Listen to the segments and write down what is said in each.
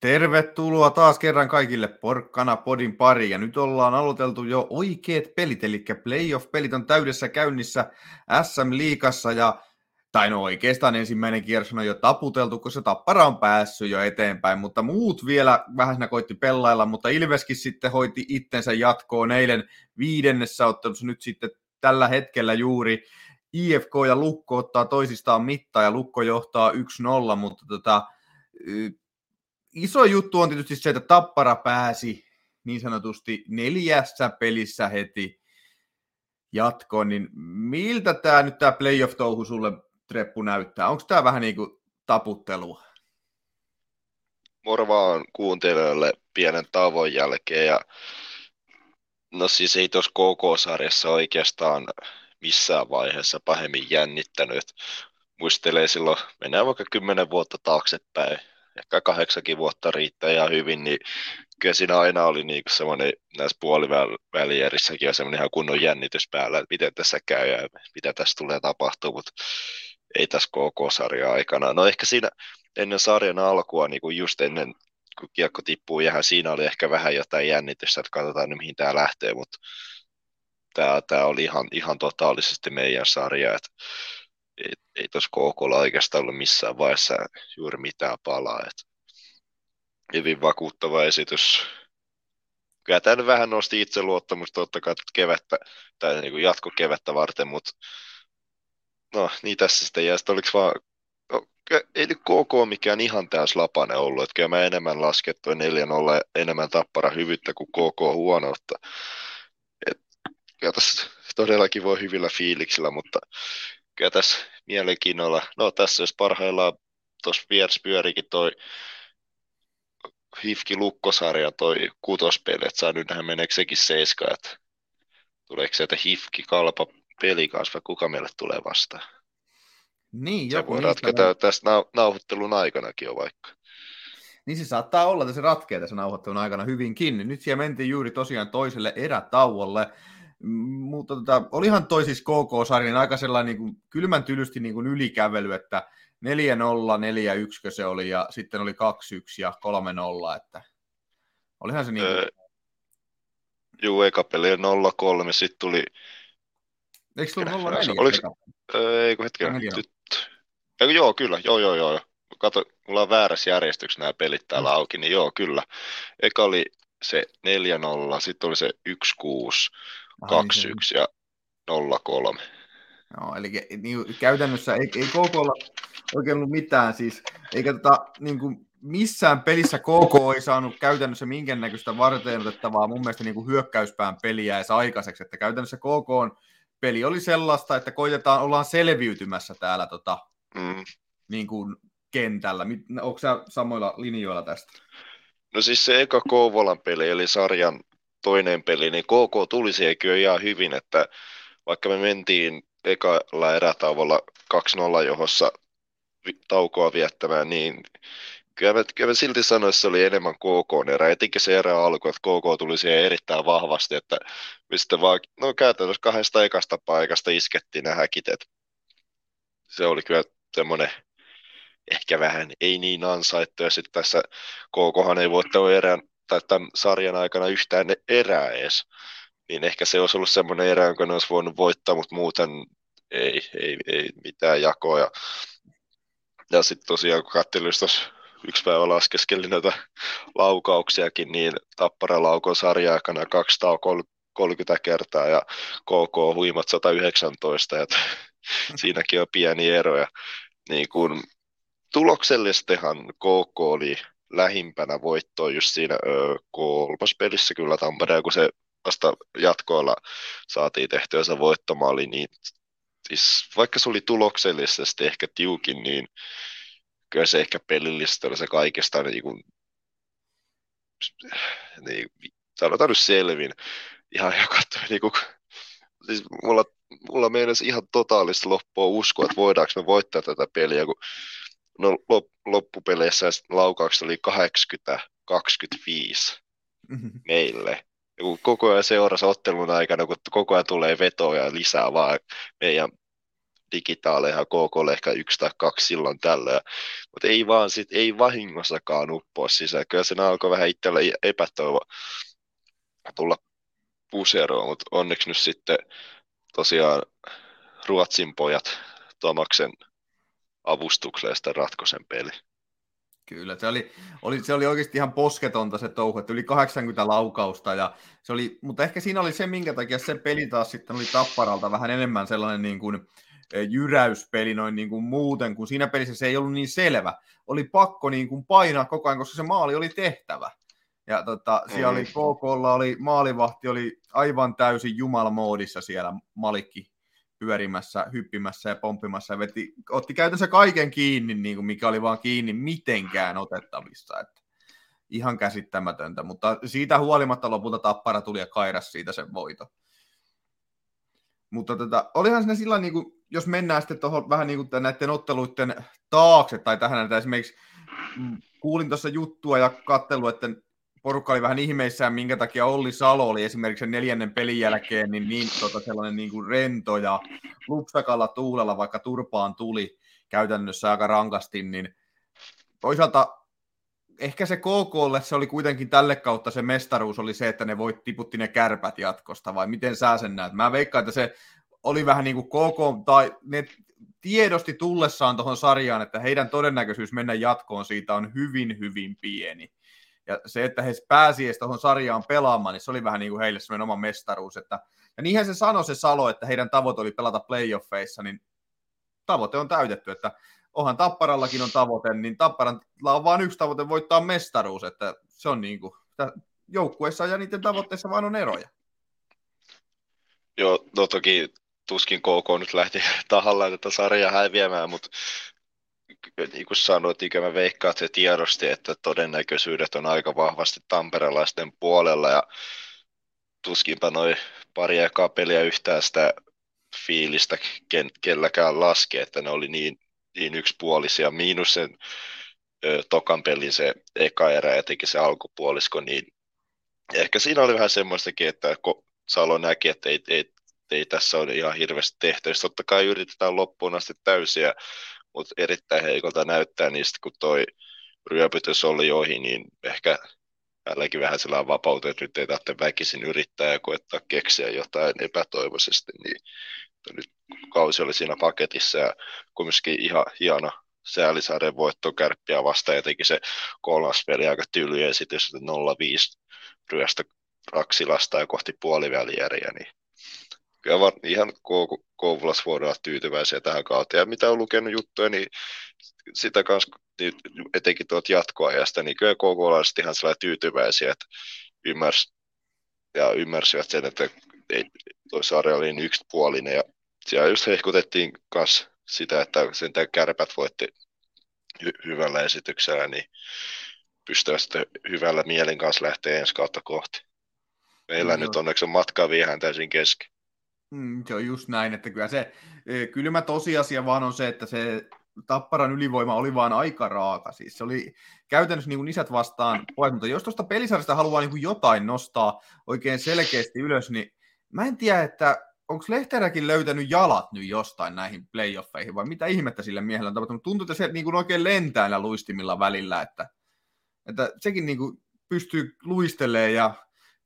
Tervetuloa taas kerran kaikille Porkkana Podin pari. Ja nyt ollaan aloiteltu jo oikeat pelit, eli playoff-pelit on täydessä käynnissä SM-liikassa. Ja, tai no oikeastaan ensimmäinen kierros on jo taputeltu, kun se tappara on päässyt jo eteenpäin, mutta muut vielä vähän koitti pelailla, mutta Ilveskin sitten hoiti itsensä jatkoon eilen viidennessä ottelussa nyt sitten tällä hetkellä juuri IFK ja Lukko ottaa toisistaan mittaa ja Lukko johtaa 1-0, mutta tota, iso juttu on tietysti se, että Tappara pääsi niin sanotusti neljässä pelissä heti jatkoon, niin miltä tämä nyt tämä playoff-touhu sulle, Treppu, näyttää? Onko tämä vähän niin kuin taputtelua? Moro vaan kuuntelijoille pienen tauon jälkeen ja no siis ei tuossa KK-sarjassa oikeastaan missään vaiheessa pahemmin jännittänyt. Muistelee silloin, mennään vaikka kymmenen vuotta taaksepäin, ehkä kahdeksankin vuotta riittää ihan hyvin, niin kyllä siinä aina oli niin semmoinen näissä puolivälierissäkin ja semmoinen ihan kunnon jännitys päällä, että miten tässä käy ja mitä tässä tulee tapahtua, mutta ei tässä KK-sarjan aikana. No ehkä siinä ennen sarjan alkua, niin kuin just ennen kun kiekko tippuu jähän, siinä oli ehkä vähän jotain jännitystä, että katsotaan nyt mihin tämä lähtee, mutta tämä, tämä oli ihan, ihan totaalisesti meidän sarja, että ei, ei tuossa KKlla oikeastaan ollut missään vaiheessa juuri mitään palaa. Et hyvin vakuuttava esitys. Kyllä tämä vähän nosti itseluottamusta totta kai kevättä, tai niin kuin jatkokevättä varten, mutta no niin tässä sitten jää. Sitten oliko vaan, no, ei nyt KK mikään ihan täys lapane ollut, että kyllä mä enemmän laskettu 4-0 enemmän tappara hyvyyttä kuin KK huonoutta. Kyllä tässä todellakin voi hyvillä fiiliksillä, mutta kyllä tässä mielenkiinnolla, no tässä jos parhaillaan tuossa vieressä pyörikin toi Hifki Lukkosarja toi kutospeli, että saa nyt nähdä meneekö sekin seiska, että tuleeko sieltä Hifki Kalpa peli kanssa vai kuka meille tulee vastaan. Niin, se voi ratketa on... tästä nau- nauhoittelun aikanakin jo vaikka. Niin se saattaa olla, että se ratkeaa tässä nauhoittelun aikana hyvinkin. Nyt siellä mentiin juuri tosiaan toiselle erätauolle. Mutta tota, olihan toi siis KK-sarjan aika sellainen niin kuin, kylmän tylysti niin kuin ylikävely, että 4-0, 4-1 se oli, ja sitten oli 2-1 ja 3-0, että olihan se niin kuin... Öö, juu, eka peli 0-3, sitten tuli... Eikö tullut 0-4? Oliko... Öö, ei kun hetken, nyt... Eikö, joo, kyllä, joo, joo, joo. Kato, mulla on väärässä järjestyksessä nämä pelit täällä mm. auki, niin joo, kyllä. Eka oli se 4-0, sitten oli se 1-6, 2-1 ja 0-3. No, eli niin, käytännössä ei, ei KK olla oikein ollut mitään siis, eikä tota, niin kuin missään pelissä KK ei saanut käytännössä minkäännäköistä varten otettavaa mun mielestä niin kuin hyökkäyspään peliä edes aikaiseksi, että käytännössä KK on, peli oli sellaista, että koitetaan, ollaan selviytymässä täällä tota, mm. niin kuin kentällä. Onko sä samoilla linjoilla tästä? No siis se eka Kouvolan peli, eli sarjan toinen peli, niin KK tuli siihen kyllä ihan hyvin, että vaikka me mentiin ekalla erätauolla 2-0 johossa taukoa viettämään, niin kyllä mä, kyllä mä silti sanoin, että se oli enemmän KK erä, etenkin se erä alku, että KK tuli siihen erittäin vahvasti, että sitten vaan, no käytännössä kahdesta ekasta paikasta iskettiin nämä häkit, että se oli kyllä semmoinen ehkä vähän ei niin ansaittu, ja sitten tässä KKhan ei voittanut erään tai tämän sarjan aikana yhtään erää edes, niin ehkä se olisi ollut semmoinen erä, jonka ne olisi voinut voittaa, mutta muuten ei, ei, ei mitään jakoa. Ja, ja sitten tosiaan, kun katselin tuossa yksi päivä laskeskelin näitä laukauksiakin, niin Tappara laukon sarja aikana 230 kertaa ja KK huimat 119, että siinäkin on pieni ero. Ja niin kun, tuloksellisestihan KK oli lähimpänä voittoa just siinä ö, kolmas pelissä kyllä Tampereen, kun se vasta jatkoilla saatiin tehtyä se voittomaali, niin siis vaikka se oli tuloksellisesti ehkä tiukin, niin kyllä se ehkä pelillisesti oli se kaikesta niin kuin, niin, sanotaan nyt selvin. Ihan jakattu, niin kuin, siis mulla, mulla meinasi ihan totaalisesti loppua uskoa, että voidaanko me voittaa tätä peliä, kun no, loppupeleissä laukaukset oli 80-25 mm-hmm. meille. Ja kun koko ajan seurasi ottelun aikana, kun koko ajan tulee vetoja lisää vaan meidän digitaaleja KK ehkä yksi tai kaksi silloin tällä, mutta ei vaan sit, ei vahingossakaan uppoa sisään. Kyllä se alkoi vähän itsellä epätoivo tulla puseroon, mutta onneksi nyt sitten tosiaan Ruotsin pojat Tomaksen avustuksella sitä ratkosen peli. Kyllä, se oli, oli, se oli oikeasti ihan posketonta se touhu, että yli 80 laukausta, ja se oli, mutta ehkä siinä oli se, minkä takia se peli taas sitten oli Tapparalta vähän enemmän sellainen niin kuin, eh, jyräyspeli noin niin kuin muuten, kun siinä pelissä se ei ollut niin selvä. Oli pakko niin kuin painaa koko ajan, koska se maali oli tehtävä. Ja tota, siellä mm. oli KKlla oli maalivahti, oli aivan täysin jumalamoodissa siellä Malikki pyörimässä, hyppimässä ja pomppimassa ja veti, otti käytännössä kaiken kiinni, niin kuin mikä oli vaan kiinni mitenkään otettavissa. Että ihan käsittämätöntä, mutta siitä huolimatta lopulta Tappara tuli ja kairas siitä sen voito. Mutta tota, olihan siinä sillä niin kuin, jos mennään sitten tuohon vähän niin kuin näiden otteluiden taakse, tai tähän että esimerkiksi mm, kuulin tuossa juttua ja kattelu, että porukka oli vähän ihmeissään, minkä takia Olli Salo oli esimerkiksi sen neljännen pelin jälkeen niin, niin tota sellainen niin kuin rento ja lupsakalla tuulella, vaikka turpaan tuli käytännössä aika rankasti, niin toisaalta ehkä se KKlle se oli kuitenkin tälle kautta se mestaruus oli se, että ne voit tiputti ne kärpät jatkosta, vai miten sä sen näet? Mä veikkaan, että se oli vähän niin kuin KK, tai ne tiedosti tullessaan tuohon sarjaan, että heidän todennäköisyys mennä jatkoon siitä on hyvin, hyvin pieni. Ja se, että he pääsi edes tuohon sarjaan pelaamaan, niin se oli vähän niin kuin heille semmoinen oma mestaruus. Että, ja niinhän se sanoi se Salo, että heidän tavoite oli pelata playoffeissa, niin tavoite on täytetty, että onhan Tapparallakin on tavoite, niin Tapparalla on vain yksi tavoite voittaa mestaruus, että se on niin kuin, joukkueissa ja niiden tavoitteissa vaan on eroja. Joo, no toki tuskin KK nyt lähti tahallaan tätä sarjaa häviämään, mutta niin kuin sanoit, niin mä veikkaan, että se tiedosti, että todennäköisyydet on aika vahvasti tamperelaisten puolella ja tuskinpa noin pari ekaa peliä yhtään sitä fiilistä ken, kelläkään laske, että ne oli niin, niin yksipuolisia, miinus sen ö, tokan pelin se eka erä teki se alkupuolisko, niin ehkä siinä oli vähän semmoistakin, että Salo näki, että ei, ei, ei tässä ole ihan hirveästi tehty. Totta kai yritetään loppuun asti täysiä mutta erittäin heikolta näyttää niistä, kun toi ryöpytys oli joihin, niin ehkä hänelläkin vähän sellainen vapautu, että nyt ei tarvitse väkisin yrittää ja koettaa keksiä jotain epätoivoisesti, niin nyt kausi oli siinä paketissa ja kumminkin ihan hieno Säälisaaren voitto kärppiä vastaan. Ja teki se kolmas peli aika tyly esitys, että 0-5 ryöstä Raksilasta ja kohti puolivälieriä, niin kyllä var, ihan Kouvolassa voidaan olla tyytyväisiä tähän kautta. Ja mitä on lukenut juttuja, niin sitä kanssa etenkin tuot jatkoajasta, niin kyllä kouvolaiset ihan sellainen tyytyväisiä, että ymmärsi, ja ymmärsivät sen, että ei, toi sarja oli niin yksipuolinen. Ja siellä just hehkutettiin myös sitä, että sen kärpät voitti hy- hyvällä esityksellä, niin pystyvät sitten hyvällä mielen kanssa lähteä ensi kautta kohti. Meillä no, nyt onneksi on matkaa vielä täysin kesken. Mm, se on just näin, että kyllä se e, kylmä tosiasia vaan on se, että se Tapparan ylivoima oli vaan aika raaka. Siis se oli käytännössä niin kuin isät vastaan pojat, mutta jos tuosta pelisarjasta haluaa niin kuin jotain nostaa oikein selkeästi ylös, niin mä en tiedä, että onko Lehteräkin löytänyt jalat nyt jostain näihin playoffeihin, vai mitä ihmettä sille miehellä on tapahtunut. Tuntuu, että se niin kuin oikein lentää luistimilla välillä, että, että sekin niin kuin pystyy luistelemaan ja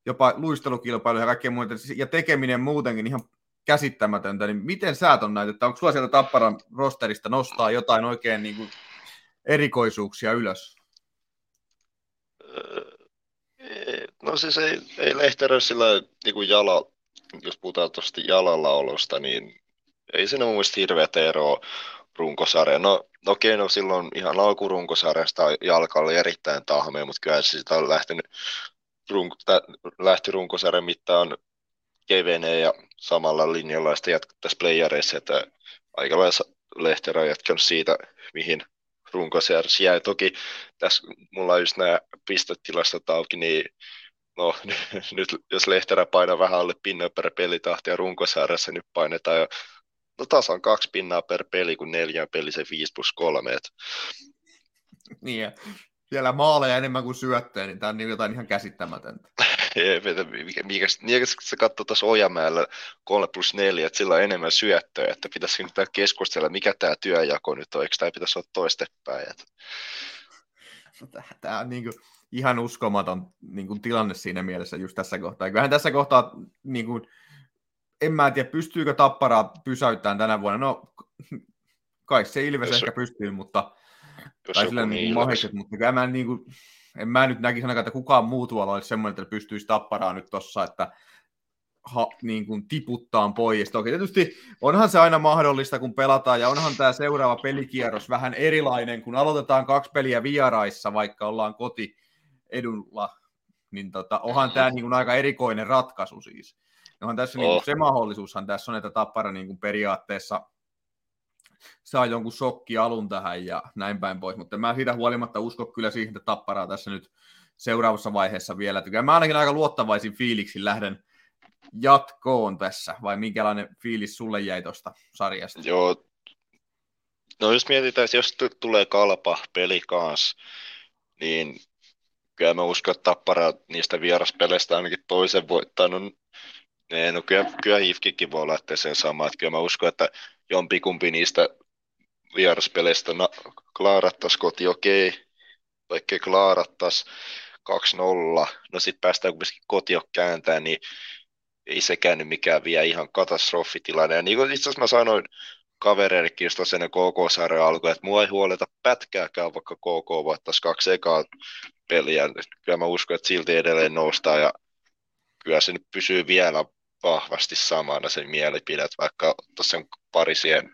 jopa luistelukilpailuja ja kaikkea muuta, ja tekeminen muutenkin ihan käsittämätöntä, niin miten sä on näitä, että onko sulla sieltä Tapparan rosterista nostaa jotain oikein niin kuin erikoisuuksia ylös? No siis ei, ei Lehterö sillä niin kuin jala, jos puhutaan tuosta jalalla olosta, niin ei siinä mun mielestä hirveätä eroa runkosarja. No okei, no silloin ihan alkurunkosarjasta jalka oli erittäin tahmea, mutta kyllä sitä on lähtenyt runk, lähti runkosarjan mittaan kevenee ja samalla linjalla sitten jatkettaisiin playareissa, että aika lailla Lehterä on jatkanut siitä, mihin runkosarjassa jäi. Toki tässä mulla on just nämä pistetilastot auki, niin no nyt jos Lehterä painaa vähän alle pinnan per pelitahti ja runkosarjassa nyt painetaan jo no tasan kaksi pinnaa per peli, kun neljän peli se 5 plus 3. Niin, ja siellä maaleja enemmän kuin syöttöjä, niin tämä on niin jotain ihan käsittämätöntä. mikä, mikä, mikä se katsoo tuossa Ojamäellä 3 plus 4, että sillä on enemmän syöttöä, että pitäisikö nyt keskustella, mikä tämä työjako nyt on, eikö tämä pitäisi olla toistepäin. Että... Tämä on niin kuin ihan uskomaton niin kuin tilanne siinä mielessä just tässä kohtaa. Kyllähän tässä kohtaa, niin kuin, en mä tiedä, pystyykö Tapparaa pysäyttämään tänä vuonna. No, kai se Ilves jos, ehkä pystyy, mutta jos tai sillä niin mahikset, mutta kyllä mä niin kuin, en mä nyt näkisi ainakaan, että kukaan muu tuolla olisi semmoinen, että pystyisi tapparaa nyt tossa, että ha, niin kuin tiputtaa pois. Toki tietysti onhan se aina mahdollista, kun pelataan, ja onhan tämä seuraava pelikierros vähän erilainen, kun aloitetaan kaksi peliä vieraissa, vaikka ollaan koti edulla, niin tota, onhan tämä niin kuin aika erikoinen ratkaisu siis. Onhan tässä oh. niin kuin, se mahdollisuushan tässä on, että Tappara niin kuin periaatteessa saa jonkun shokki alun tähän ja näin päin pois, mutta mä siitä huolimatta usko kyllä siihen, että Tapparaa tässä nyt seuraavassa vaiheessa vielä. Kyllä mä ainakin aika luottavaisin fiiliksin lähden jatkoon tässä, vai minkälainen fiilis sulle jäi tuosta sarjasta? Joo, no jos mietitään, jos t- tulee kalpa peli kanssa, niin kyllä mä uskon, että Tappara niistä vieraspeleistä ainakin toisen voittaa. No, ne, no kyllä, kyllä Hifkikin voi lähteä sen samaan, että kyllä mä uskon, että jompikumpi niistä vieraspeleistä na- klaarattaisi koti okei, okay. vaikkei klaarattaisi 2-0, no sitten päästään kuitenkin kotio kääntää, niin ei sekään nyt mikään vielä ihan katastrofitilanne. Ja niin kuin itse asiassa mä sanoin kavereillekin just tuossa ennen KK-sarjan alkua, että mua ei huoleta pätkääkään, vaikka KK voittaisi kaksi ekaa peliä. Kyllä mä uskon, että silti edelleen noustaan ja kyllä se nyt pysyy vielä vahvasti samana sen mielipide, että vaikka tuossa on pari siihen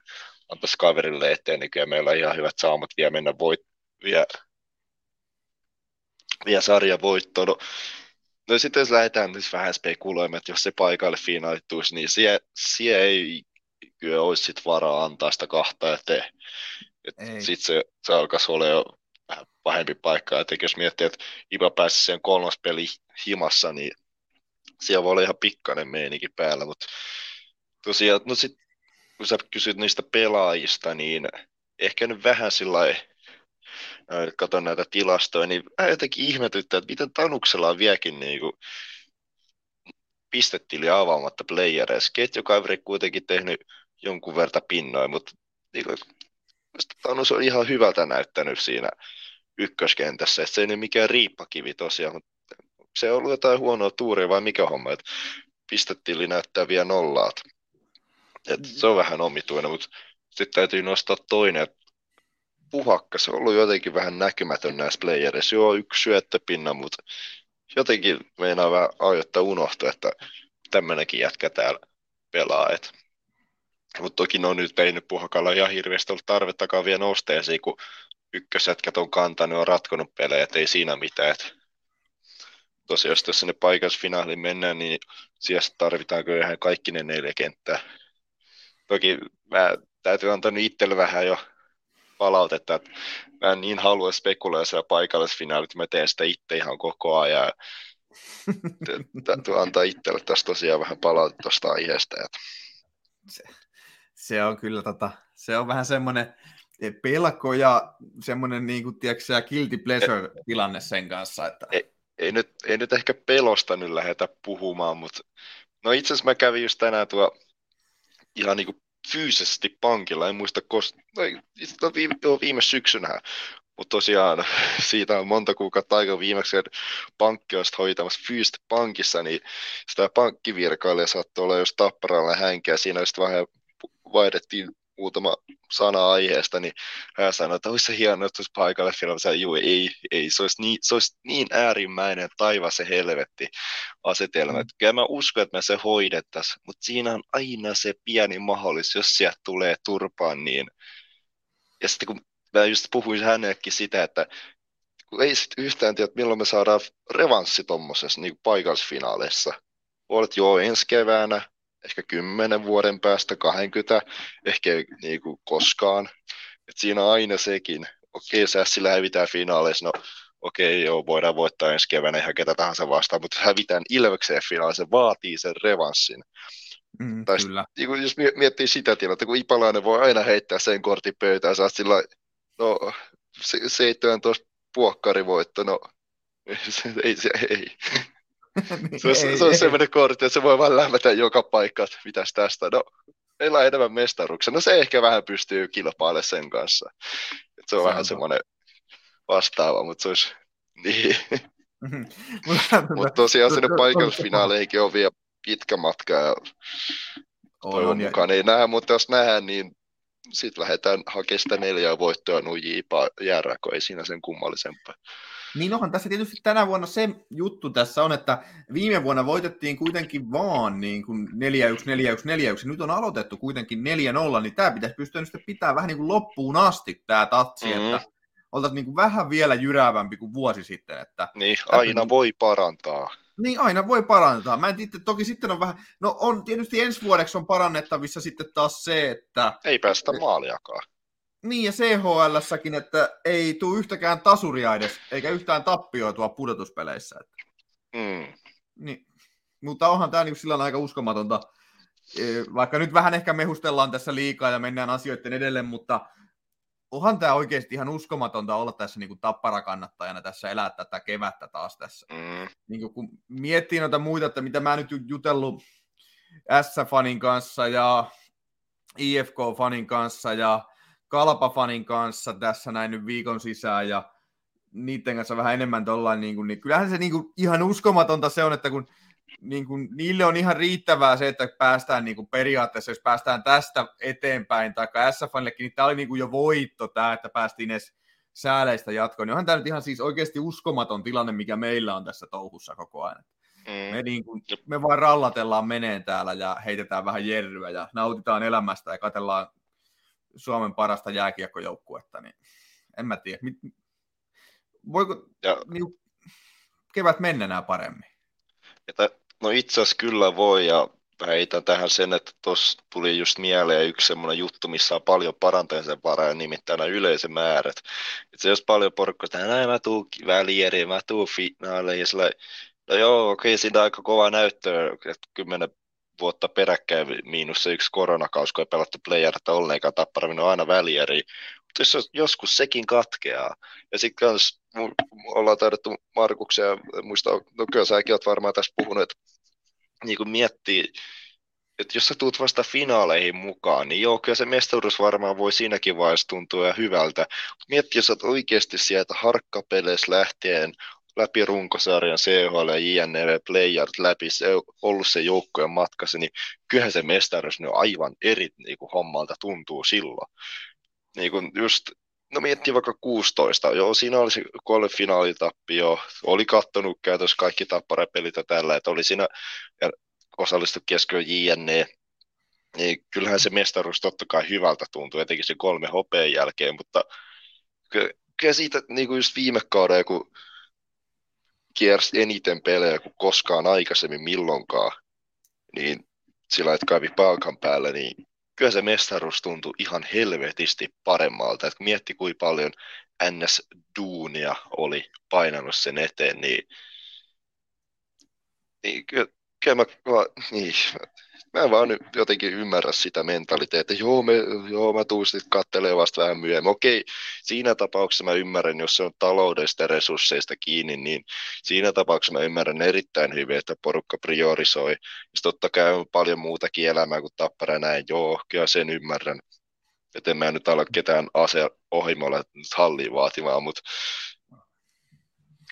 antaisi kaverille eteen, niin kyllä meillä on ihan hyvät saamat vielä mennä voit, vielä, vielä sarja voittoon. No, no sitten jos lähdetään nyt vähän spekuloimaan, että jos se paikalle finaalituisi, niin siellä, siellä ei kyllä olisi sit varaa antaa sitä kahta eteen. Sitten se, se alkaisi olla jo vähän pahempi paikka. Et jos miettii, että Iba pääsi siihen kolmas peli himassa, niin siellä voi olla ihan pikkainen meininki päällä, mutta tosiaan, no sit, kun sä kysyt niistä pelaajista, niin ehkä nyt vähän sillä katson näitä tilastoja, niin vähän jotenkin ihmetyttää, että miten Tanuksella on vieläkin niin kuin pistetili avaamatta playereissa. Ketjukaveri kuitenkin tehnyt jonkun verta pinnoja, mutta niin kuin, Tanus on ihan hyvältä näyttänyt siinä ykköskentässä, että se ei ole mikään riippakivi tosiaan, mutta se on ollut jotain huonoa tuuria vai mikä homma, että pistetili näyttää vielä nollaat. Et se on vähän omituinen, mutta sitten täytyy nostaa toinen, että puhakka, se on ollut jotenkin vähän näkymätön näissä playereissa. Joo, yksi syöttöpinna, mutta jotenkin meinaa vähän ajoittaa unohtua, että tämmöinenkin jätkä täällä pelaa. Et. Mutta toki no nyt ei nyt puhakalla ihan hirveästi ollut tarvettakaan vielä nosteeseen, kun ykkösjätkät on kantanut ja ratkonut pelejä, et ei siinä mitään. Et tosiaan, jos tässä sinne paikallisfinaaliin mennään, niin siellä tarvitaan kyllä ihan kaikki ne neljä kenttää. Toki mä täytyy antaa nyt itselle vähän jo palautetta, että mä en niin halua spekuloida siellä paikallisfinaalit, mä teen sitä itse ihan koko ajan. Täytyy antaa itselle tässä tosiaan vähän palautetta tuosta aiheesta. Se, se, on kyllä tota, se on vähän semmoinen pelko ja semmoinen niin kuin, tiedätkö, guilty pleasure-tilanne sen kanssa. Että... Ei, ei nyt, ei nyt ehkä pelosta nyt lähdetä puhumaan, mutta no itse asiassa mä kävin just tänään tuo ihan niin kuin fyysisesti pankilla, en muista koska, no, viime, viime syksynä, mutta tosiaan siitä on monta kuukautta aika viimeksi, että pankki olisi hoitamassa fyysisesti pankissa, niin sitä pankkivirkailija saattoi olla jos tapparalla hänkeä, siinä sitten vähän vaihdettiin muutama sana aiheesta, niin hän sanoi, että olisi se hienoa, että olisi paikalle filmi. Sanoin, juu, ei, ei, se olisi, niin, se olisi niin äärimmäinen taivas se helvetti asetelma. Mm. Kyllä mä uskon, että me se hoidettaisiin, mutta siinä on aina se pieni mahdollisuus, jos sieltä tulee turpaan, niin ja sitten kun mä just puhuin hänellekin sitä, että kun ei sitten yhtään tiedä, milloin me saadaan revanssi tuommoisessa niin paikallisfinaaleissa. Olet joo ensi keväänä, ehkä kymmenen vuoden päästä, 20, ehkä niin kuin koskaan. Et siinä on aina sekin. Okei, Sässillä hävitään finaaleissa, no okei, joo, voidaan voittaa ensi keväänä ihan ketä tahansa vastaan, mutta hävitään Ilvekseen finaalissa, se vaatii sen revanssin. Mm, tai kyllä. Sit, niin jos miettii sitä tilannetta, kun Ipalainen voi aina heittää sen kortin pöytään, saa sillä no 17 puokkarivoitto, no ei, se, ei. niin, se, on, ei, se on sellainen kortti, että se voi vaan lämmätä joka paikka, että mitäs tästä. No, on enemmän mestaruksia. No se ehkä vähän pystyy kilpailemaan sen kanssa. Et se on se vähän semmoinen vastaava, mutta se olisi... Niin. mutta tosiaan sinne paikallisfinaaleihin on vielä pitkä matka ja toivon on, mukaan ei näe, mutta jos nähdään, niin sitten lähdetään hakemaan sitä neljää voittoa nujiipa jääräkö, ei siinä sen kummallisempaa. Niin onhan tässä tietysti tänä vuonna se juttu tässä on, että viime vuonna voitettiin kuitenkin vaan niin kuin 4-1, 4-1, 4-1, nyt on aloitettu kuitenkin 4-0, niin tämä pitäisi pystyä nyt pitää vähän niin kuin loppuun asti tämä tatsi, mm-hmm. että oltaisiin niin kuin vähän vielä jyräävämpi kuin vuosi sitten. Että, niin, aina että, voi parantaa. Niin, aina voi parantaa. Mä en tiedä, toki sitten on vähän, no on tietysti ensi vuodeksi on parannettavissa sitten taas se, että... Ei päästä maaliakaan. Niin, ja CHL-säkin, että ei tule yhtäkään tasuria edes, eikä yhtään tappioitua pudotuspeleissä. Mm. Niin, mutta onhan tämä niin sillä aika uskomatonta, e, vaikka nyt vähän ehkä mehustellaan tässä liikaa ja mennään asioiden edelleen, mutta onhan tämä oikeasti ihan uskomatonta olla tässä niin kuin tapparakannattajana tässä elää tätä kevättä taas tässä. Mm. Niin kuin, kun miettii noita muita, että mitä mä nyt jutellut S-fanin kanssa ja IFK-fanin kanssa ja Kalpa-fanin kanssa tässä näin nyt viikon sisään ja niiden kanssa vähän enemmän tollain, niin, kuin, niin kyllähän se niin kuin, ihan uskomatonta se on, että kun niin kuin, niille on ihan riittävää se, että päästään niin kuin, periaatteessa, jos päästään tästä eteenpäin, tai SFNillekin, niin tämä oli niin kuin, jo voitto tämä, että päästiin edes sääleistä jatkoon. Niin onhan tämä nyt ihan siis oikeasti uskomaton tilanne, mikä meillä on tässä touhussa koko ajan. Mm. Me, niin kuin, me vaan rallatellaan meneen täällä ja heitetään vähän jerryä ja nautitaan elämästä ja katellaan Suomen parasta jääkiekkojoukkuetta, niin en mä tiedä. Voiko ja, niin, kevät mennä nämä paremmin? Että, no itse asiassa kyllä voi, ja heitän tähän sen, että tuossa tuli just mieleen yksi semmoinen juttu, missä on paljon parantamisen varaa, nimittäin nämä yleisömäärät. Että se jos paljon porukkaa, että näin mä tuun välieriin, mä tuun finaaleihin, ja sillä, no joo, okei, okay, siinä on aika kova näyttö, että kymmenen vuotta peräkkäin miinus se yksi koronakaus, kun ei pelattu playerta ollenkaan, tapparaminen on aina välieri. Mutta jos joskus sekin katkeaa, ja sitten kans ollaan taidettu Markuksen ja muista, no kyllä säkin oot varmaan tässä puhunut, että niin kuin miettii, että jos sä tuut vasta finaaleihin mukaan, niin joo, kyllä se mestaruus varmaan voi siinäkin vaiheessa tuntua ja hyvältä. Miettii, jos oot oikeasti sieltä harkkapeleissä lähtien läpi runkosarjan CHL ja JNV Players läpi se, ollut se joukkojen matkassa, niin kyllähän se mestaruus on aivan eri niin kuin hommalta tuntuu silloin. Niin kuin just, no miettii vaikka 16, joo siinä oli se finaalitappi oli kattonut käytössä kaikki tapparepelit ja tällä, että oli siinä osallistu keskiön JNE, niin kyllähän se mestaruus totta kai hyvältä tuntuu, etenkin se kolme hopeen jälkeen, mutta kyllä siitä niin kuin just viime kaudella, kun kiersi eniten pelejä kuin koskaan aikaisemmin milloinkaan, niin sillä että kävi palkan päälle, niin kyllä se mestaruus tuntui ihan helvetisti paremmalta. Että mietti, kuinka paljon NS-duunia oli painanut sen eteen, niin, niin kyllä, kyllä mä, niin, mä vaan jotenkin ymmärrä sitä mentaliteettia, että joo, me, joo mä tuun sitten kattelemaan vasta vähän myöhemmin. Okei, siinä tapauksessa mä ymmärrän, jos se on taloudesta ja resursseista kiinni, niin siinä tapauksessa mä ymmärrän erittäin hyvin, että porukka priorisoi. Ja totta kai on paljon muutakin elämää kuin tappara näin, joo, kyllä sen ymmärrän. Että en mä nyt ala ketään ase ohimolla halliin vaatimaan, mutta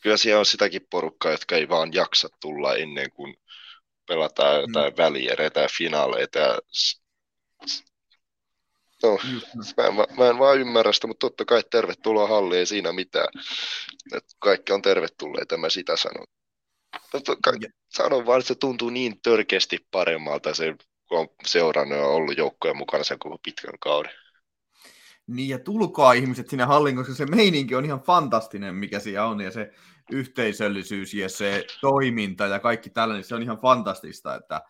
kyllä siellä on sitäkin porukkaa, jotka ei vaan jaksa tulla ennen kuin pelataan jotain mm. väliereitä ja finaaleita. Ja... No, mä, en, mä en vaan ymmärrä sitä, mutta totta kai tervetuloa halliin, ei siinä mitään. Et kaikki on tervetulleita, mä sitä sanon. Sanon vaan, että se tuntuu niin törkeästi paremmalta se, kun on seurannut ja ollut joukkojen mukana sen koko pitkän kauden. Niin ja tulkaa ihmiset sinne hallin, koska se meininki on ihan fantastinen, mikä siellä on, ja se yhteisöllisyys ja se toiminta ja kaikki tällainen, se on ihan fantastista, että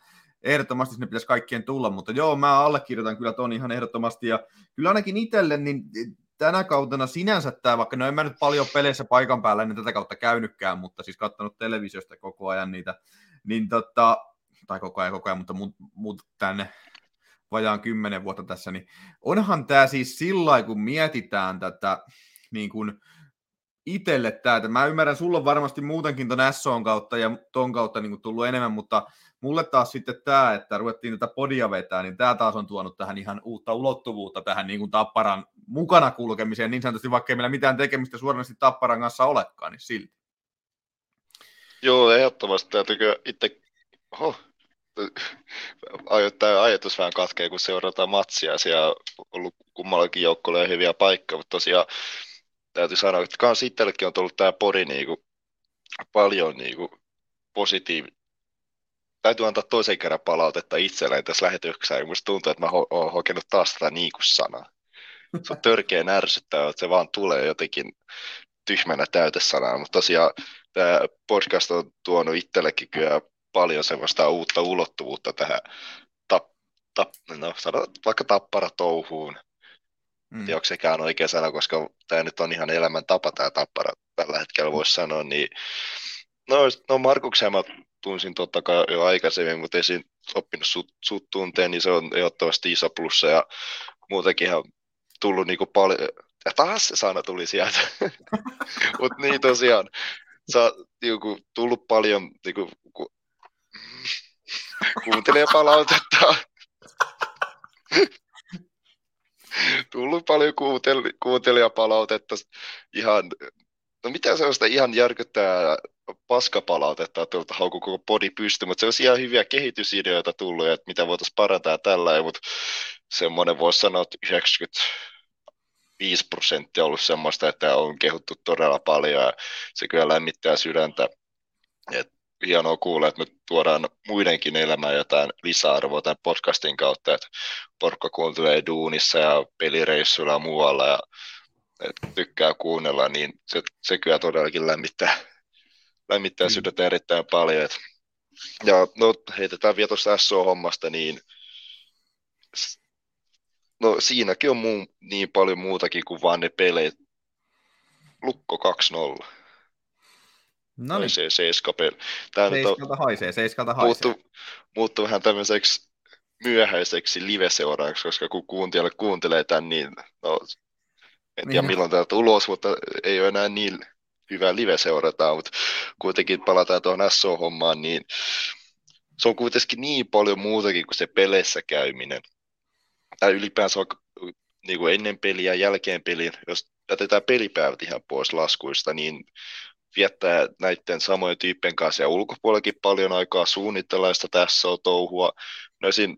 ehdottomasti sinne pitäisi kaikkien tulla, mutta joo, mä allekirjoitan kyllä ton ihan ehdottomasti, ja kyllä ainakin itselle, niin tänä kautena sinänsä tämä, vaikka no en mä nyt paljon peleissä paikan päällä ennen tätä kautta käynytkään, mutta siis katsonut televisiosta koko ajan niitä, niin tota, tai koko ajan koko ajan, mutta mut, mut tänne vajaan kymmenen vuotta tässä, niin onhan tämä siis sillä kun mietitään tätä niin kuin, itselle tämä, että mä ymmärrän, sulla on varmasti muutenkin ton SOn kautta ja ton kautta niin tullut enemmän, mutta mulle taas sitten tämä, että ruvettiin tätä podia vetää, niin tämä taas on tuonut tähän ihan uutta ulottuvuutta tähän niin Tapparan mukana kulkemiseen, niin sanotusti vaikka ei meillä mitään tekemistä suoranaisesti Tapparan kanssa olekaan, niin silti. Joo, ehdottomasti täytyykö itse, oho, tämä ajatus vähän katkee, kun seurataan matsia. Siellä on ollut kummallakin joukkueella hyviä paikkoja, mutta tosiaan täytyy sanoa, että kans itsellekin on tullut tämä pori niinku, paljon niinku, positiiv... Täytyy antaa toisen kerran palautetta itselleen tässä lähetyksessä, ja musta tuntuu, että mä ho- hokenut taas tätä niikussanaa. Se on törkeän ärsyttävää, että se vaan tulee jotenkin tyhmänä täytesanaa, mutta tosiaan tämä podcast on tuonut itsellekin kyllä paljon semmoista uutta ulottuvuutta tähän tap, tap, no, sanotaan, vaikka tapparatouhuun. Mm. onko sekään oikea sana, koska tämä nyt on ihan elämäntapa tämä tappara tällä hetkellä voisi sanoa, niin no, no Markuksen mä tunsin totta kai jo aikaisemmin, mutta ei oppinut sut, sut tunteen, niin se on ehdottomasti iso plussa ja muutenkin ihan tullut niinku paljon, ja taas se sana tuli sieltä, mutta niin tosiaan, sä niinku, tullut paljon niinku, ku, kuuntelee palautetta. tullut paljon kuunteli, kuuntelijapalautetta ihan, no mitä sellaista ihan järkyttää paskapalautetta, että haukku koko podi pysty, mutta se on ihan hyviä kehitysideoita tullut, että mitä voitaisiin parantaa tällä, mutta semmoinen voisi sanoa, että 95 prosenttia ollut semmoista, että on kehuttu todella paljon ja se kyllä lämmittää sydäntä. Et hienoa kuulla, että me tuodaan muidenkin elämään jotain lisäarvoa tämän podcastin kautta, että porkka kuuntelee duunissa ja pelireissuilla ja muualla ja että tykkää kuunnella, niin se, se kyllä todellakin lämmittää, lämmittää mm. sydäntä erittäin paljon. Et, ja no, heitetään vielä tuosta SO-hommasta, niin no siinäkin on muu, niin paljon muutakin kuin vaan ne peleet. Lukko 2-0. No niin. Se. Tämä seiskalta on, haisee, seiskalta haisee. Muuttu, muuttu vähän tämmöiseksi myöhäiseksi live-seuraajaksi, koska kun kuuntelijat kuuntelee tämän, niin no, en tiedä niin. milloin täältä ulos, mutta ei ole enää niin hyvää live seurata, mutta kuitenkin palataan tuohon SO-hommaan, niin se on kuitenkin niin paljon muutakin kuin se peleissä käyminen. Tai ylipäänsä on niin kuin ennen peliä ja jälkeen pelin, jos jätetään pelipäivät ihan pois laskuista, niin viettää näiden samojen tyyppien kanssa ja ulkopuolellakin paljon aikaa suunnitella sitä tässä on touhua. No siinä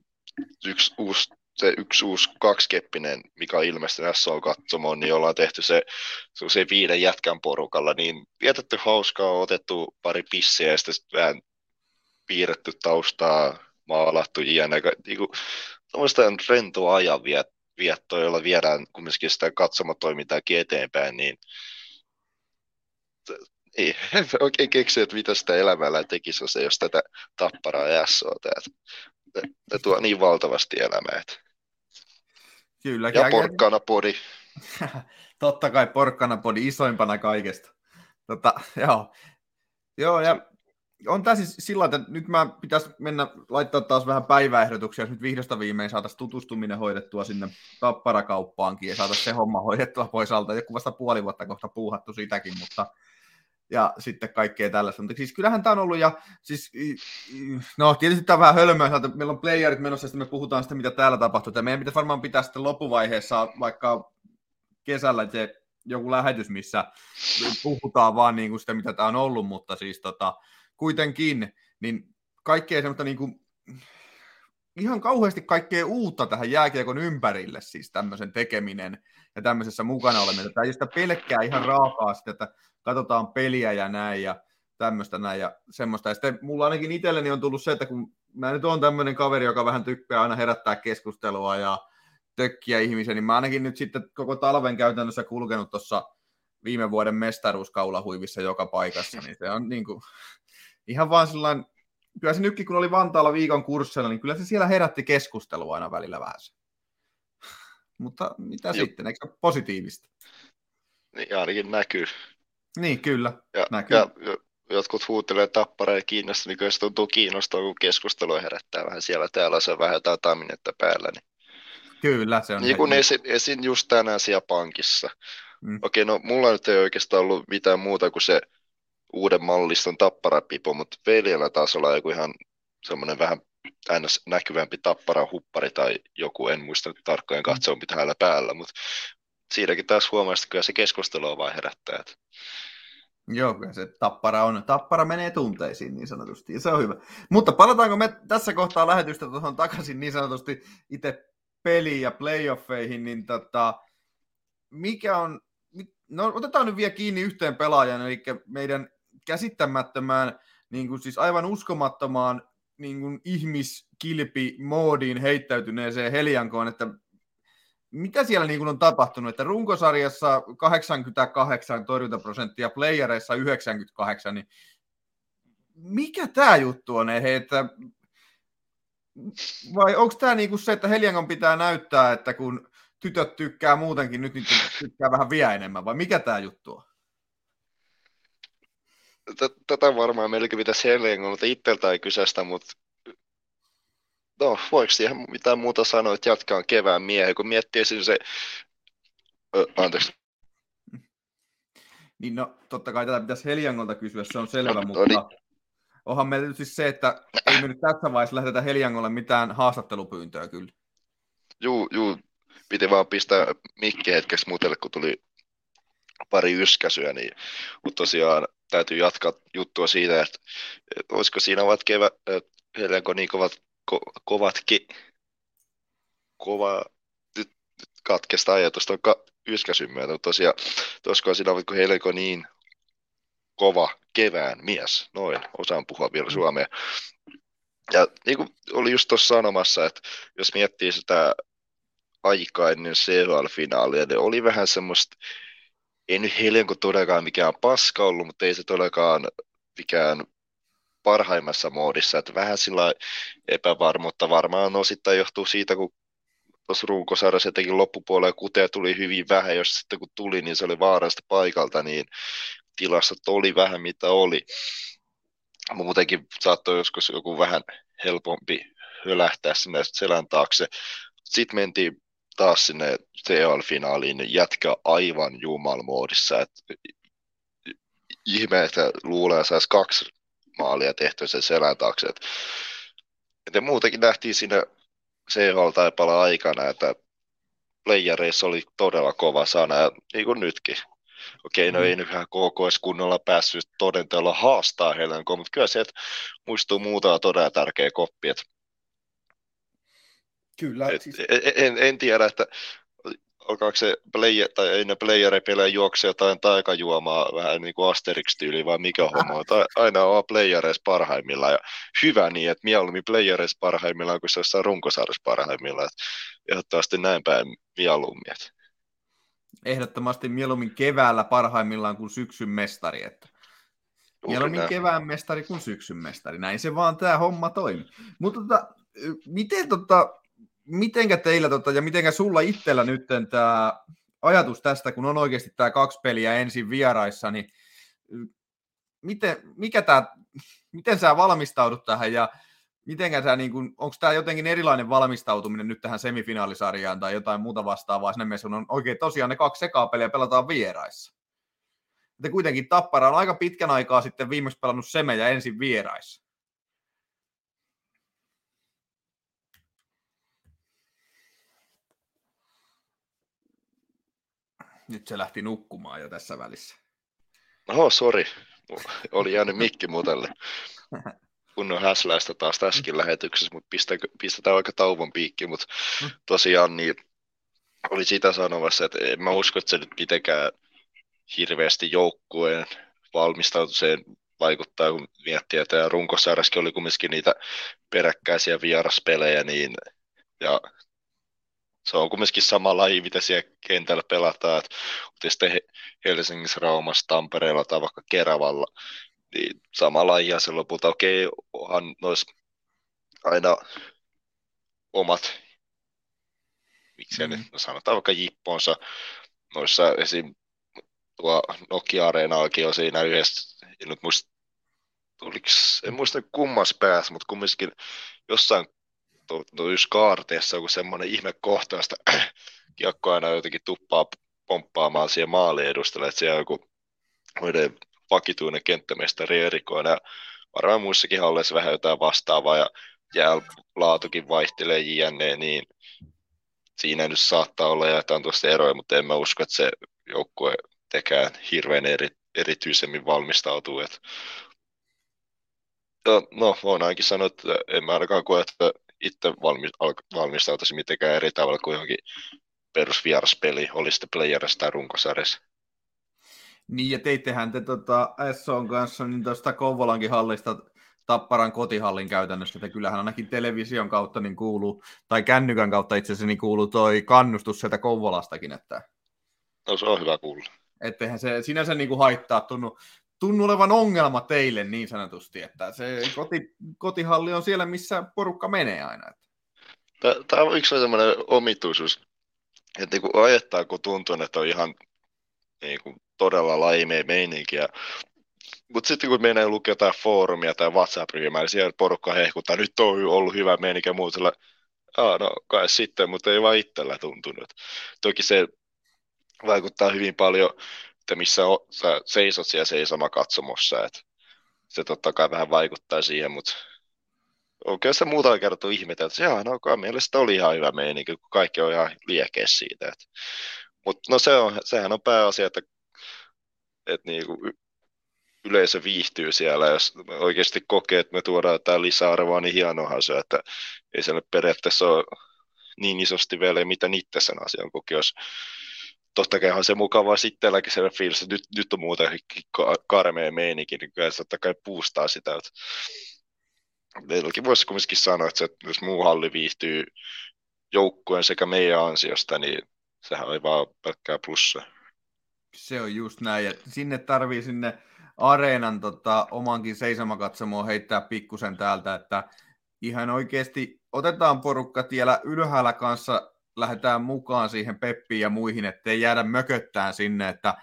yksi uusi, se yksi uusi kaksikeppinen, mikä on ilmestynyt on katsomoon, niin ollaan tehty se, se viiden jätkän porukalla, niin vietetty hauskaa, otettu pari pissiä ja sitten vähän piirretty taustaa, maalattu jne. Niin kuin, rentoa ajan viettoa, jolla viedään kumminkin sitä katsomotoimintaa eteenpäin, niin ei, en oikein keksi, että mitä sitä elämällä tekisi, ei jos tätä tapparaa ja SOta. Tämä tuo niin valtavasti elämää. Kyllä. Ja porkkanapodi. Totta kai porkkanapodi isoimpana kaikesta. Tota, joo. joo, ja on tämä siis sillä että nyt mä pitäisi mennä laittaa taas vähän päiväehdotuksia, jos nyt vihdosta viimein saataisiin tutustuminen hoidettua sinne tapparakauppaankin ja saataisiin se homma hoidettua pois alta. Joku vasta puoli vuotta kohta puuhattu sitäkin, mutta ja sitten kaikkea tällaista. Mutta siis kyllähän tämä on ollut, ja siis, no tietysti tämä on vähän hölmöä, että meillä on playerit menossa, ja sitten me puhutaan sitä, mitä täällä tapahtuu. Ja meidän pitäisi varmaan pitää sitten loppuvaiheessa vaikka kesällä se joku lähetys, missä puhutaan vaan niin kuin sitä, mitä tämä on ollut, mutta siis tota, kuitenkin, niin kaikkea semmoista niin kuin, ihan kauheasti kaikkea uutta tähän jääkiekon ympärille, siis tämmöisen tekeminen ja tämmöisessä mukana oleminen. Tämä ei sitä pelkkää ihan raakaa sitä, että katsotaan peliä ja näin ja tämmöistä näin ja semmoista. Ja sitten mulla ainakin itselleni on tullut se, että kun mä nyt on tämmöinen kaveri, joka vähän tykkää aina herättää keskustelua ja tökkiä ihmisiä, niin mä ainakin nyt sitten koko talven käytännössä kulkenut tuossa viime vuoden mestaruuskaulahuivissa joka paikassa, niin se on niin kuin, ihan vaan sellainen, kyllä se nytkin kun oli Vantaalla viikon kurssilla, niin kyllä se siellä herätti keskustelua aina välillä vähän. Mutta mitä Juh. sitten, eikö positiivista? Niin ainakin näkyy. Niin, kyllä. Ja, näkyy. ja jotkut huutelee tappareja kiinnosta, niin kyllä se tuntuu kiinnostaa, kun keskustelu herättää vähän siellä täällä, se on vähän jotain taminetta päällä. Niin. Kyllä, se on. Niin kuin esin, esin just tänään siellä pankissa. Mm. Okei, no mulla nyt ei oikeastaan ollut mitään muuta kuin se uuden malliston tapparapipo, mutta veljellä taas olla joku ihan semmoinen vähän aina näkyvämpi tappara huppari tai joku, en muista tarkkojen katsoa mitä hänellä päällä, mutta siinäkin taas huomaa, että kyllä se keskustelu on vain herättää. Että... Joo, kyllä se tappara on. Tappara menee tunteisiin niin sanotusti, ja se on hyvä. Mutta palataanko me tässä kohtaa lähetystä tuohon takaisin niin sanotusti itse peliin ja playoffeihin, niin tota, mikä on, no otetaan nyt vielä kiinni yhteen pelaajan, eli meidän käsittämättömään, niin kuin siis aivan uskomattomaan niin kuin ihmiskilpi-moodiin heittäytyneeseen Heliankoon, että mitä siellä niin kuin on tapahtunut, että runkosarjassa 88 torjuntaprosenttia, playereissa 98, niin mikä tämä juttu on, he, että vai onko tämä niinku se, että Heliangon pitää näyttää, että kun tytöt tykkää muutenkin, nyt niitä tykkää vähän vielä enemmän, vai mikä tämä juttu on? Tätä varmaan melkein pitäisi Heliangon, mutta itseltä ei kyseistä, mutta no, voiko siihen mitään muuta sanoa, että jatkaa kevään miehen, kun miettii se, Ö, anteeksi. Niin no, totta kai tätä pitäisi Heliangolta kysyä, se on selvä, no, mutta niin. onhan meillä siis se, että ei me nyt tässä vaiheessa lähdetä Heliangolle mitään haastattelupyyntöä kyllä. Juu, juu, piti vaan pistää mikki hetkeksi muutelle, kun tuli pari yskäsyä, niin, mutta tosiaan täytyy jatkaa juttua siitä, että, että olisiko siinä ovat kevät, Helianko niin kovat ko, kovatkin, kova, nyt, nyt katkesta ajatus tuon ka, yskäsyn myötä, mutta tosiaan, olisiko siinä ollut Helko niin kova kevään mies, noin, osaan puhua vielä suomea. Ja niin kuin oli just tuossa sanomassa, että jos miettii sitä aikaa ennen CHL-finaalia, niin oli vähän semmoista, ei nyt Helenko todellakaan mikään paska ollut, mutta ei se todellakaan mikään parhaimmassa moodissa, että vähän sillä epävarmuutta varmaan osittain johtuu siitä, kun tuossa runkosarjassa etenkin loppupuolella kuteja tuli hyvin vähän, jos sitten kun tuli, niin se oli vaarasta paikalta, niin tilastot oli vähän mitä oli. Muutenkin saattoi joskus joku vähän helpompi hölähtää sinne selän taakse. Sitten mentiin taas sinne CL-finaaliin jätkä aivan jumalmoodissa, että ihme, että luulee saisi kaksi maalia tehty sen selän taakse. Et, et muutenkin nähtiin siinä CHL-taipalla aikana, että playereissa oli todella kova sana, ja niin kuin nytkin. Okei, no mm. ei nyt ihan KKS kunnolla päässyt todenteella haastaa Helenko, mutta kyllä se, että muistuu muutama todella tärkeä koppi. Että Kyllä. Et, siis... en, en, tiedä, että alkaako se player, tai ei ne playeripelejä juokse jotain taikajuomaa vähän niin kuin Asterix-tyyli vai mikä homma, tai aina on playereissa parhaimmillaan ja hyvä niin, että mieluummin playereissa parhaimmillaan kuin se jossain runkosarjassa parhaimmillaan, ehdottomasti näin päin mieluummin. Ehdottomasti mieluummin keväällä parhaimmillaan kuin syksyn mestari, että Mieluummin kevään mestari kuin syksyn mestari. Näin se vaan tämä homma toimii. Mutta tota, miten tota, mitenkä teillä tota, ja mitenkä sulla itsellä nyt tämä ajatus tästä, kun on oikeasti tämä kaksi peliä ensin vieraissa, niin miten, mikä tää, miten sä valmistaudut tähän ja mitenkä sä, niin onko tämä jotenkin erilainen valmistautuminen nyt tähän semifinaalisarjaan tai jotain muuta vastaavaa, sinne mielessä on oikein tosiaan ne kaksi sekaa peliä pelataan vieraissa. Että kuitenkin Tappara on aika pitkän aikaa sitten viimeksi pelannut semejä ensin vieraissa. Nyt se lähti nukkumaan jo tässä välissä. Oho, sori. Oli jäänyt mikki mutelle. Kunnon häsläistä taas tässäkin lähetyksessä, mutta pistetään aika tauon piikki, mutta mm. tosiaan niin oli sitä sanomassa, että en mä usko, että se nyt mitenkään hirveästi joukkueen valmistautumiseen vaikuttaa, kun miettii, että runkosarjaskin oli kumminkin niitä peräkkäisiä vieraspelejä, niin ja se on kumminkin sama laji, mitä siellä kentällä pelataan, että sitten Helsingissä, Raumassa, Tampereella tai vaikka Keravalla, niin sama laji ja se lopulta, okei, okay, onhan nois aina omat, miksi mm. nyt no sanotaan vaikka jipponsa, noissa esim. tuo Nokia-areenallakin on siinä yhdessä, en nyt muista, oliks, en muista kummas päässä, mutta kumminkin jossain tuossa kaarteessa joku semmoinen ihme kohtaista kiekko aina jotenkin tuppaa pomppaamaan siihen maaliin edustalle, että siellä on joku vakituinen kenttämestari erikoinen ja varmaan muissakin halleissa vähän jotain vastaavaa ja laatukin vaihtelee jne, niin siinä nyt saattaa olla jotain tuosta eroja, mutta en mä usko, että se joukkue tekee hirveän eri, erityisemmin valmistautuu. Että no, voin ainakin sanoa, että en mä ainakaan koe, että itse valmistautuisi mitenkään eri tavalla kuin johonkin perusvieraspeli, oli sitten playerissa tai runkosarjassa. Niin, ja teittehän te tota, SOn kanssa niin tuosta Kouvolankin hallista Tapparan kotihallin käytännössä, että kyllähän ainakin television kautta niin kuuluu, tai kännykän kautta itse asiassa niin kuuluu toi kannustus sieltä Kouvolastakin, että... No se on hyvä kuulla. Etteihän se sinänsä niin kuin haittaa tunnu, tunnu olevan ongelma teille niin sanotusti, että se koti, kotihalli on siellä, missä porukka menee aina. Tämä on yksi sellainen omituisuus, että niin ajettaa, kun tuntuu, että on ihan niin kuin todella laimea meininkiä. Mutta sitten kun menee lukea jotain foorumia tai WhatsApp-ryhmää, niin siellä porukka hehkuttaa, nyt on ollut hyvä meininki ja muut sillä, Aa, no kai sitten, mutta ei vaan itsellä tuntunut. Toki se vaikuttaa hyvin paljon, että missä on, sä seisot siellä seisoma katsomossa, että se totta kai vähän vaikuttaa siihen, mutta se muuta kertaa ihmetä, että jaa, no kai mielestä oli ihan hyvä meininki, kun kaikki on ihan liekeessä siitä. Mutta no se on, sehän on pääasia, että, että niinku yleisö viihtyy siellä, jos oikeasti kokee, että me tuodaan jotain lisäarvoa, niin hienohan se, että ei siellä periaatteessa ole niin isosti vielä, mitä niitä sen asian koki, jos totta kai on se mukavaa sittenkin se fiilis, että nyt, nyt on muuten karmea meininki, niin kyllä se totta kai puustaa sitä. Että meilläkin voisi kumminkin sanoa, että se, että jos muu halli viihtyy joukkueen sekä meidän ansiosta, niin sehän on vaan pelkkää plussa. Se on just näin, ja sinne tarvii sinne areenan tota, omankin seisomakatsomoon heittää pikkusen täältä, että ihan oikeasti otetaan porukka tiellä ylhäällä kanssa, lähdetään mukaan siihen Peppiin ja muihin, ettei jäädä mököttään sinne, että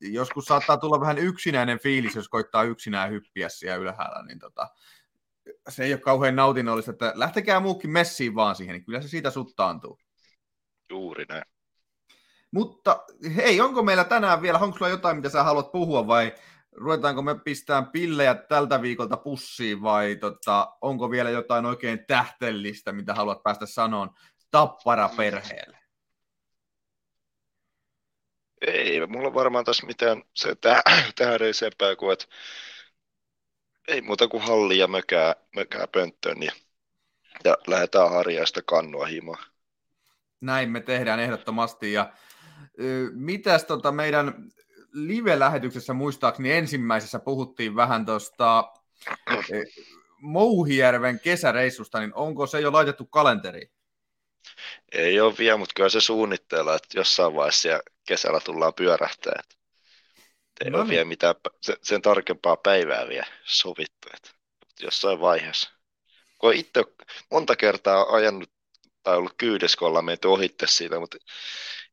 joskus saattaa tulla vähän yksinäinen fiilis, jos koittaa yksinään hyppiä siellä ylhäällä, niin tota, se ei ole kauhean nautinnollista, että lähtekää muukin messiin vaan siihen, niin kyllä se siitä suttaantuu. Juuri näin. Mutta hei, onko meillä tänään vielä, onko sulla jotain, mitä sä haluat puhua vai ruvetaanko me pistään pillejä tältä viikolta pussiin vai tota, onko vielä jotain oikein tähtellistä, mitä haluat päästä sanoon tappara-perheelle? Ei, mulla on varmaan tässä mitään se tähdellisempää kuin, että ei muuta kuin halli ja mökää, mökää pönttöön niin, ja lähdetään harjaista kannua himaan. Näin me tehdään ehdottomasti ja mitäs tota meidän live-lähetyksessä muistaakseni ensimmäisessä puhuttiin vähän tuosta Mouhijärven kesäreissusta, niin onko se jo laitettu kalenteriin? Ei ole vielä, mutta kyllä se suunnitteella, että jossain vaiheessa kesällä tullaan pyörähtää. Ei no ole niin. vielä mitään sen tarkempaa päivää vielä sovittu, että jossain vaiheessa. Kun itse monta kertaa ajanut tai ollut kyydessä, kun ollaan menty ohitte siitä, mutta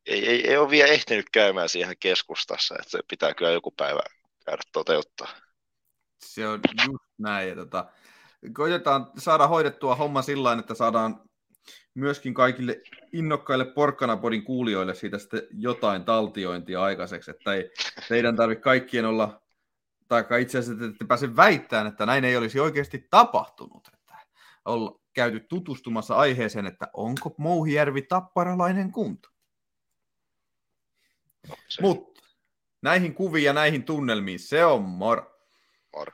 ei, ei, ei ole vielä ehtinyt käymään siihen keskustassa, että se pitää kyllä joku päivä käydä toteuttaa. Se on just näin. Ja tota, koitetaan saada hoidettua homma sillä että saadaan myöskin kaikille innokkaille Porkkanapodin kuulijoille siitä sitten jotain taltiointia aikaiseksi, että ei teidän tarvitse kaikkien olla, tai itse asiassa että pääse väittämään, että näin ei olisi oikeasti tapahtunut, että olla käyty tutustumassa aiheeseen, että onko Mouhijärvi tapparalainen kunto. No, Mutta näihin kuviin ja näihin tunnelmiin, se on moro. Moro.